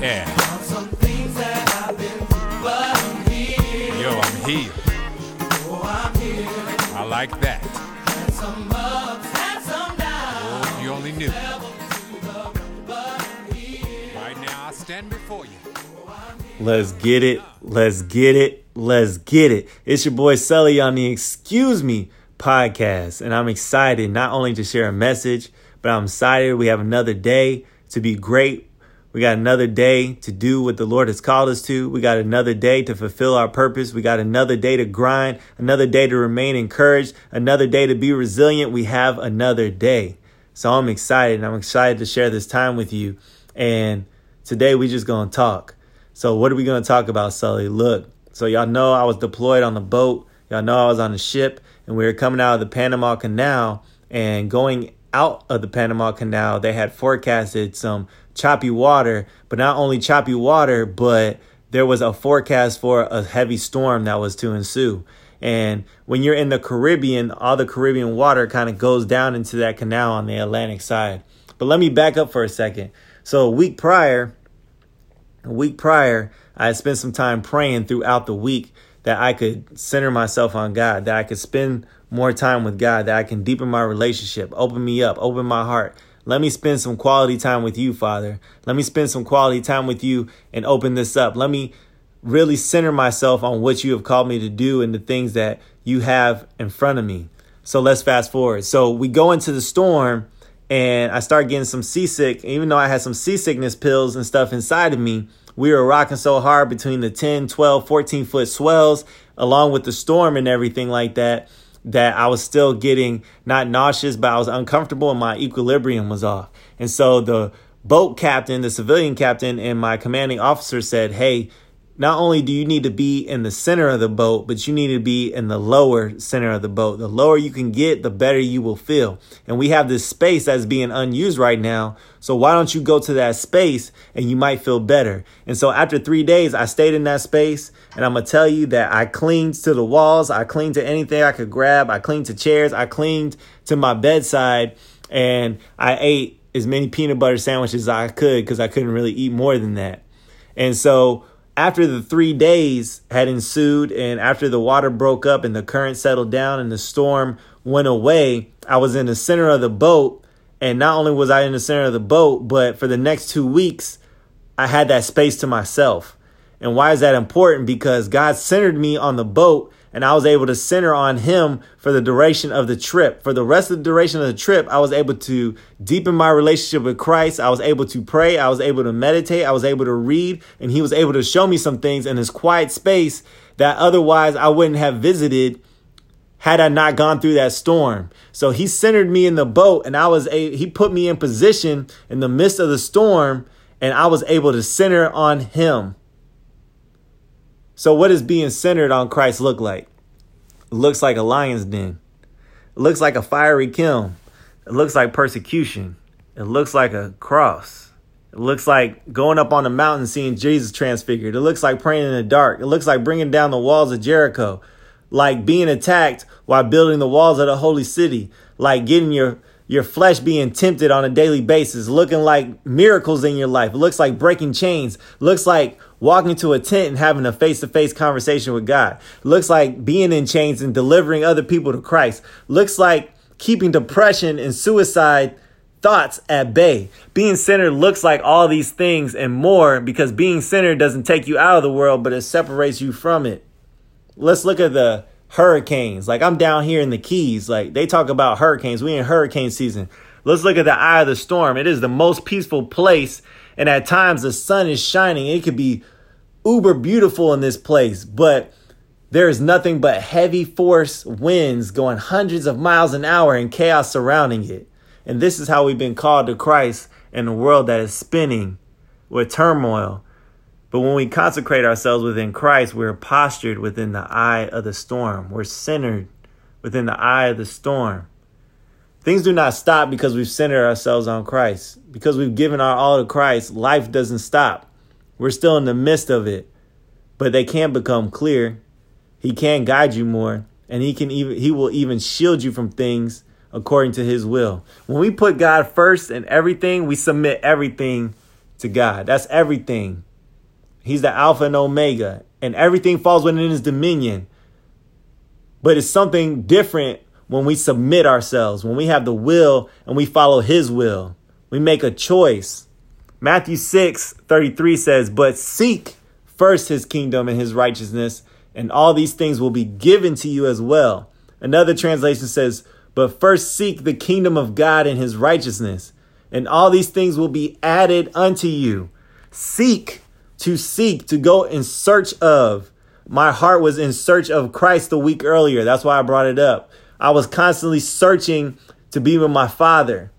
Yeah. Yo, I'm here. I like that. Oh, you only knew. Right now, I stand before you. Let's get it. Let's get it. Let's get it. It's your boy Sully on the Excuse Me podcast. And I'm excited not only to share a message, but I'm excited we have another day to be great. We got another day to do what the Lord has called us to. We got another day to fulfill our purpose. We got another day to grind, another day to remain encouraged, another day to be resilient. We have another day. So I'm excited and I'm excited to share this time with you. And today we just going to talk. So what are we going to talk about, Sully? Look, so y'all know I was deployed on the boat. Y'all know I was on the ship and we were coming out of the Panama Canal and going out of the Panama Canal. They had forecasted some choppy water, but not only choppy water, but there was a forecast for a heavy storm that was to ensue. And when you're in the Caribbean, all the Caribbean water kind of goes down into that canal on the Atlantic side. But let me back up for a second. So a week prior, a week prior, I spent some time praying throughout the week that I could center myself on God, that I could spend more time with God, that I can deepen my relationship, open me up, open my heart. Let me spend some quality time with you, Father. Let me spend some quality time with you and open this up. Let me really center myself on what you have called me to do and the things that you have in front of me. So let's fast forward. So we go into the storm and I start getting some seasick. Even though I had some seasickness pills and stuff inside of me, we were rocking so hard between the 10, 12, 14 foot swells, along with the storm and everything like that, that I was still getting not nauseous, but I was uncomfortable and my equilibrium was off. And so the boat captain, the civilian captain, and my commanding officer said, Hey, not only do you need to be in the center of the boat, but you need to be in the lower center of the boat. The lower you can get, the better you will feel. And we have this space that's being unused right now. So why don't you go to that space and you might feel better? And so after three days, I stayed in that space and I'm going to tell you that I cleaned to the walls. I cleaned to anything I could grab. I cleaned to chairs. I cleaned to my bedside and I ate as many peanut butter sandwiches as I could because I couldn't really eat more than that. And so after the three days had ensued and after the water broke up and the current settled down and the storm went away, I was in the center of the boat. And not only was I in the center of the boat, but for the next two weeks, I had that space to myself. And why is that important? Because God centered me on the boat and I was able to center on him for the duration of the trip. For the rest of the duration of the trip, I was able to deepen my relationship with Christ. I was able to pray. I was able to meditate. I was able to read. And he was able to show me some things in his quiet space that otherwise I wouldn't have visited had I not gone through that storm. So he centered me in the boat and I was a, he put me in position in the midst of the storm and I was able to center on him. So, what does being centered on Christ look like? It looks like a lion's den. It looks like a fiery kiln. It looks like persecution. It looks like a cross. It looks like going up on the mountain seeing Jesus transfigured. It looks like praying in the dark. It looks like bringing down the walls of Jericho. Like being attacked while building the walls of the holy city. Like getting your your flesh being tempted on a daily basis, looking like miracles in your life. It looks like breaking chains. Looks like walking to a tent and having a face to face conversation with God. Looks like being in chains and delivering other people to Christ. Looks like keeping depression and suicide thoughts at bay. Being centered looks like all these things and more because being centered doesn't take you out of the world, but it separates you from it. Let's look at the hurricanes. Like I'm down here in the Keys. Like they talk about hurricanes. We in hurricane season. Let's look at the eye of the storm. It is the most peaceful place. And at times the sun is shining. It could be uber beautiful in this place, but there is nothing but heavy force winds going hundreds of miles an hour and chaos surrounding it. And this is how we've been called to Christ in a world that is spinning with turmoil. But when we consecrate ourselves within Christ, we're postured within the eye of the storm. We're centered within the eye of the storm. Things do not stop because we've centered ourselves on Christ. Because we've given our all to Christ, life doesn't stop. We're still in the midst of it. But they can become clear. He can guide you more, and he can even he will even shield you from things according to his will. When we put God first in everything, we submit everything to God. That's everything. He's the Alpha and Omega, and everything falls within his dominion. But it's something different when we submit ourselves, when we have the will and we follow his will. We make a choice. Matthew 6 33 says, But seek first his kingdom and his righteousness, and all these things will be given to you as well. Another translation says, But first seek the kingdom of God and his righteousness, and all these things will be added unto you. Seek, to seek, to go in search of. My heart was in search of Christ the week earlier. That's why I brought it up. I was constantly searching to be with my Father,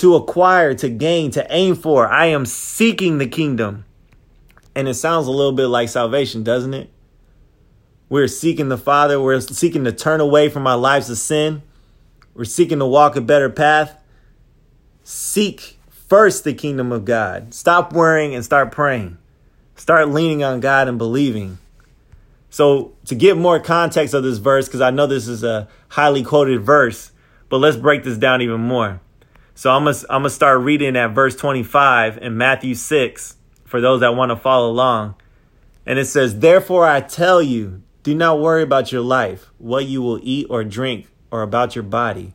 to acquire, to gain, to aim for. I am seeking the kingdom. And it sounds a little bit like salvation, doesn't it? We're seeking the Father. We're seeking to turn away from our lives of sin. We're seeking to walk a better path. Seek first the kingdom of God. Stop worrying and start praying. Start leaning on God and believing. So, to get more context of this verse, because I know this is a highly quoted verse, but let's break this down even more. So, I'm to I'm to start reading at verse 25 in Matthew 6 for those that want to follow along. And it says, Therefore I tell you, do not worry about your life, what you will eat or drink, or about your body,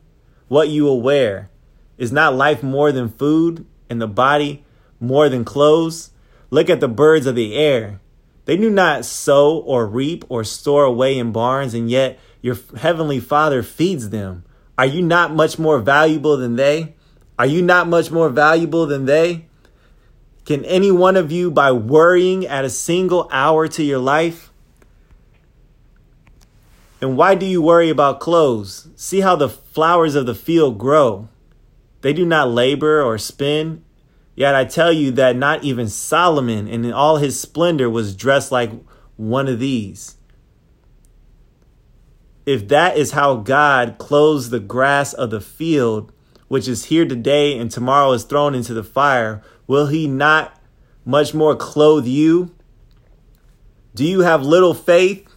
what you will wear. Is not life more than food, and the body more than clothes? Look at the birds of the air. They do not sow or reap or store away in barns, and yet your heavenly Father feeds them. Are you not much more valuable than they? Are you not much more valuable than they? Can any one of you, by worrying, add a single hour to your life? And why do you worry about clothes? See how the flowers of the field grow. They do not labor or spin. Yet I tell you that not even Solomon in all his splendor was dressed like one of these. If that is how God clothes the grass of the field, which is here today and tomorrow is thrown into the fire, will he not much more clothe you? Do you have little faith?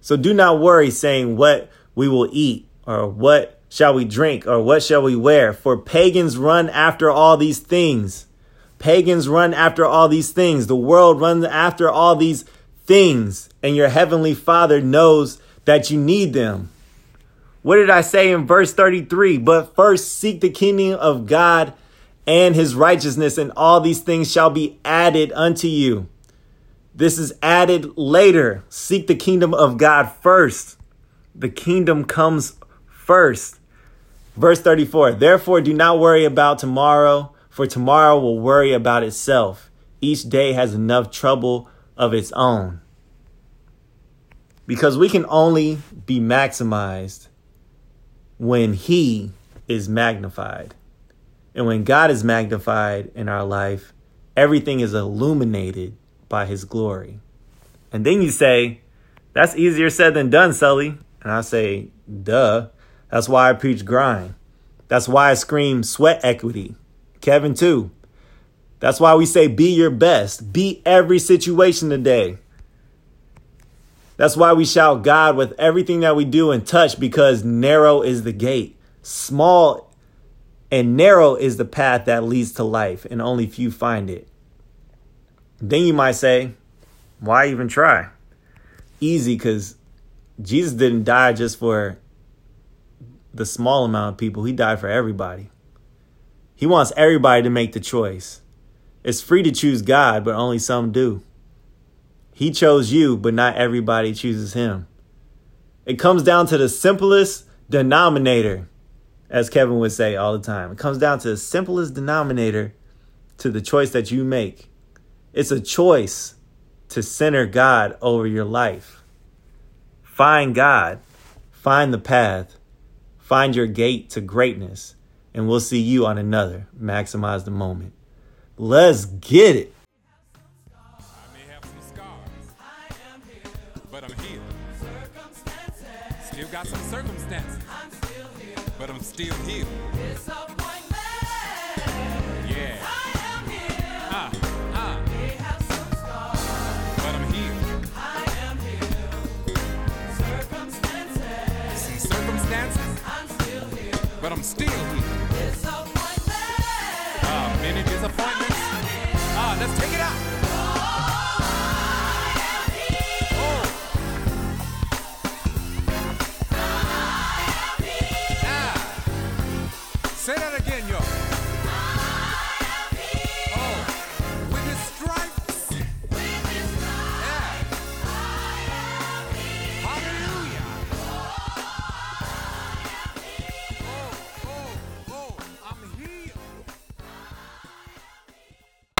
So do not worry, saying, What we will eat, or what shall we drink, or what shall we wear? For pagans run after all these things. Pagans run after all these things. The world runs after all these things, and your heavenly Father knows that you need them. What did I say in verse 33? But first seek the kingdom of God and his righteousness, and all these things shall be added unto you. This is added later. Seek the kingdom of God first. The kingdom comes first. Verse 34 Therefore, do not worry about tomorrow, for tomorrow will worry about itself. Each day has enough trouble of its own. Because we can only be maximized when He is magnified. And when God is magnified in our life, everything is illuminated by his glory. And then you say, that's easier said than done, Sully. And I say, duh. That's why I preach grind. That's why I scream sweat equity. Kevin, too. That's why we say be your best. Be every situation today. That's why we shout God with everything that we do and touch because narrow is the gate. Small and narrow is the path that leads to life, and only few find it. Then you might say, why even try? Easy, because Jesus didn't die just for the small amount of people, He died for everybody. He wants everybody to make the choice. It's free to choose God, but only some do. He chose you, but not everybody chooses Him. It comes down to the simplest denominator as Kevin would say all the time. It comes down to the simplest denominator to the choice that you make. It's a choice to center God over your life. Find God, find the path, find your gate to greatness, and we'll see you on another. Maximize the moment. Let's get it. but I'm here. Still got some circumstances. I'm still here. But I'm still here. Disappointment. Yeah. I am here. Ah, ah. They have some scars. But I'm here. I am here. Circumstances. Some circumstances. I'm still here. But I'm still here. Disappointment. Ah, many disappointments. Ah, let's take it out. Say that again, y'all.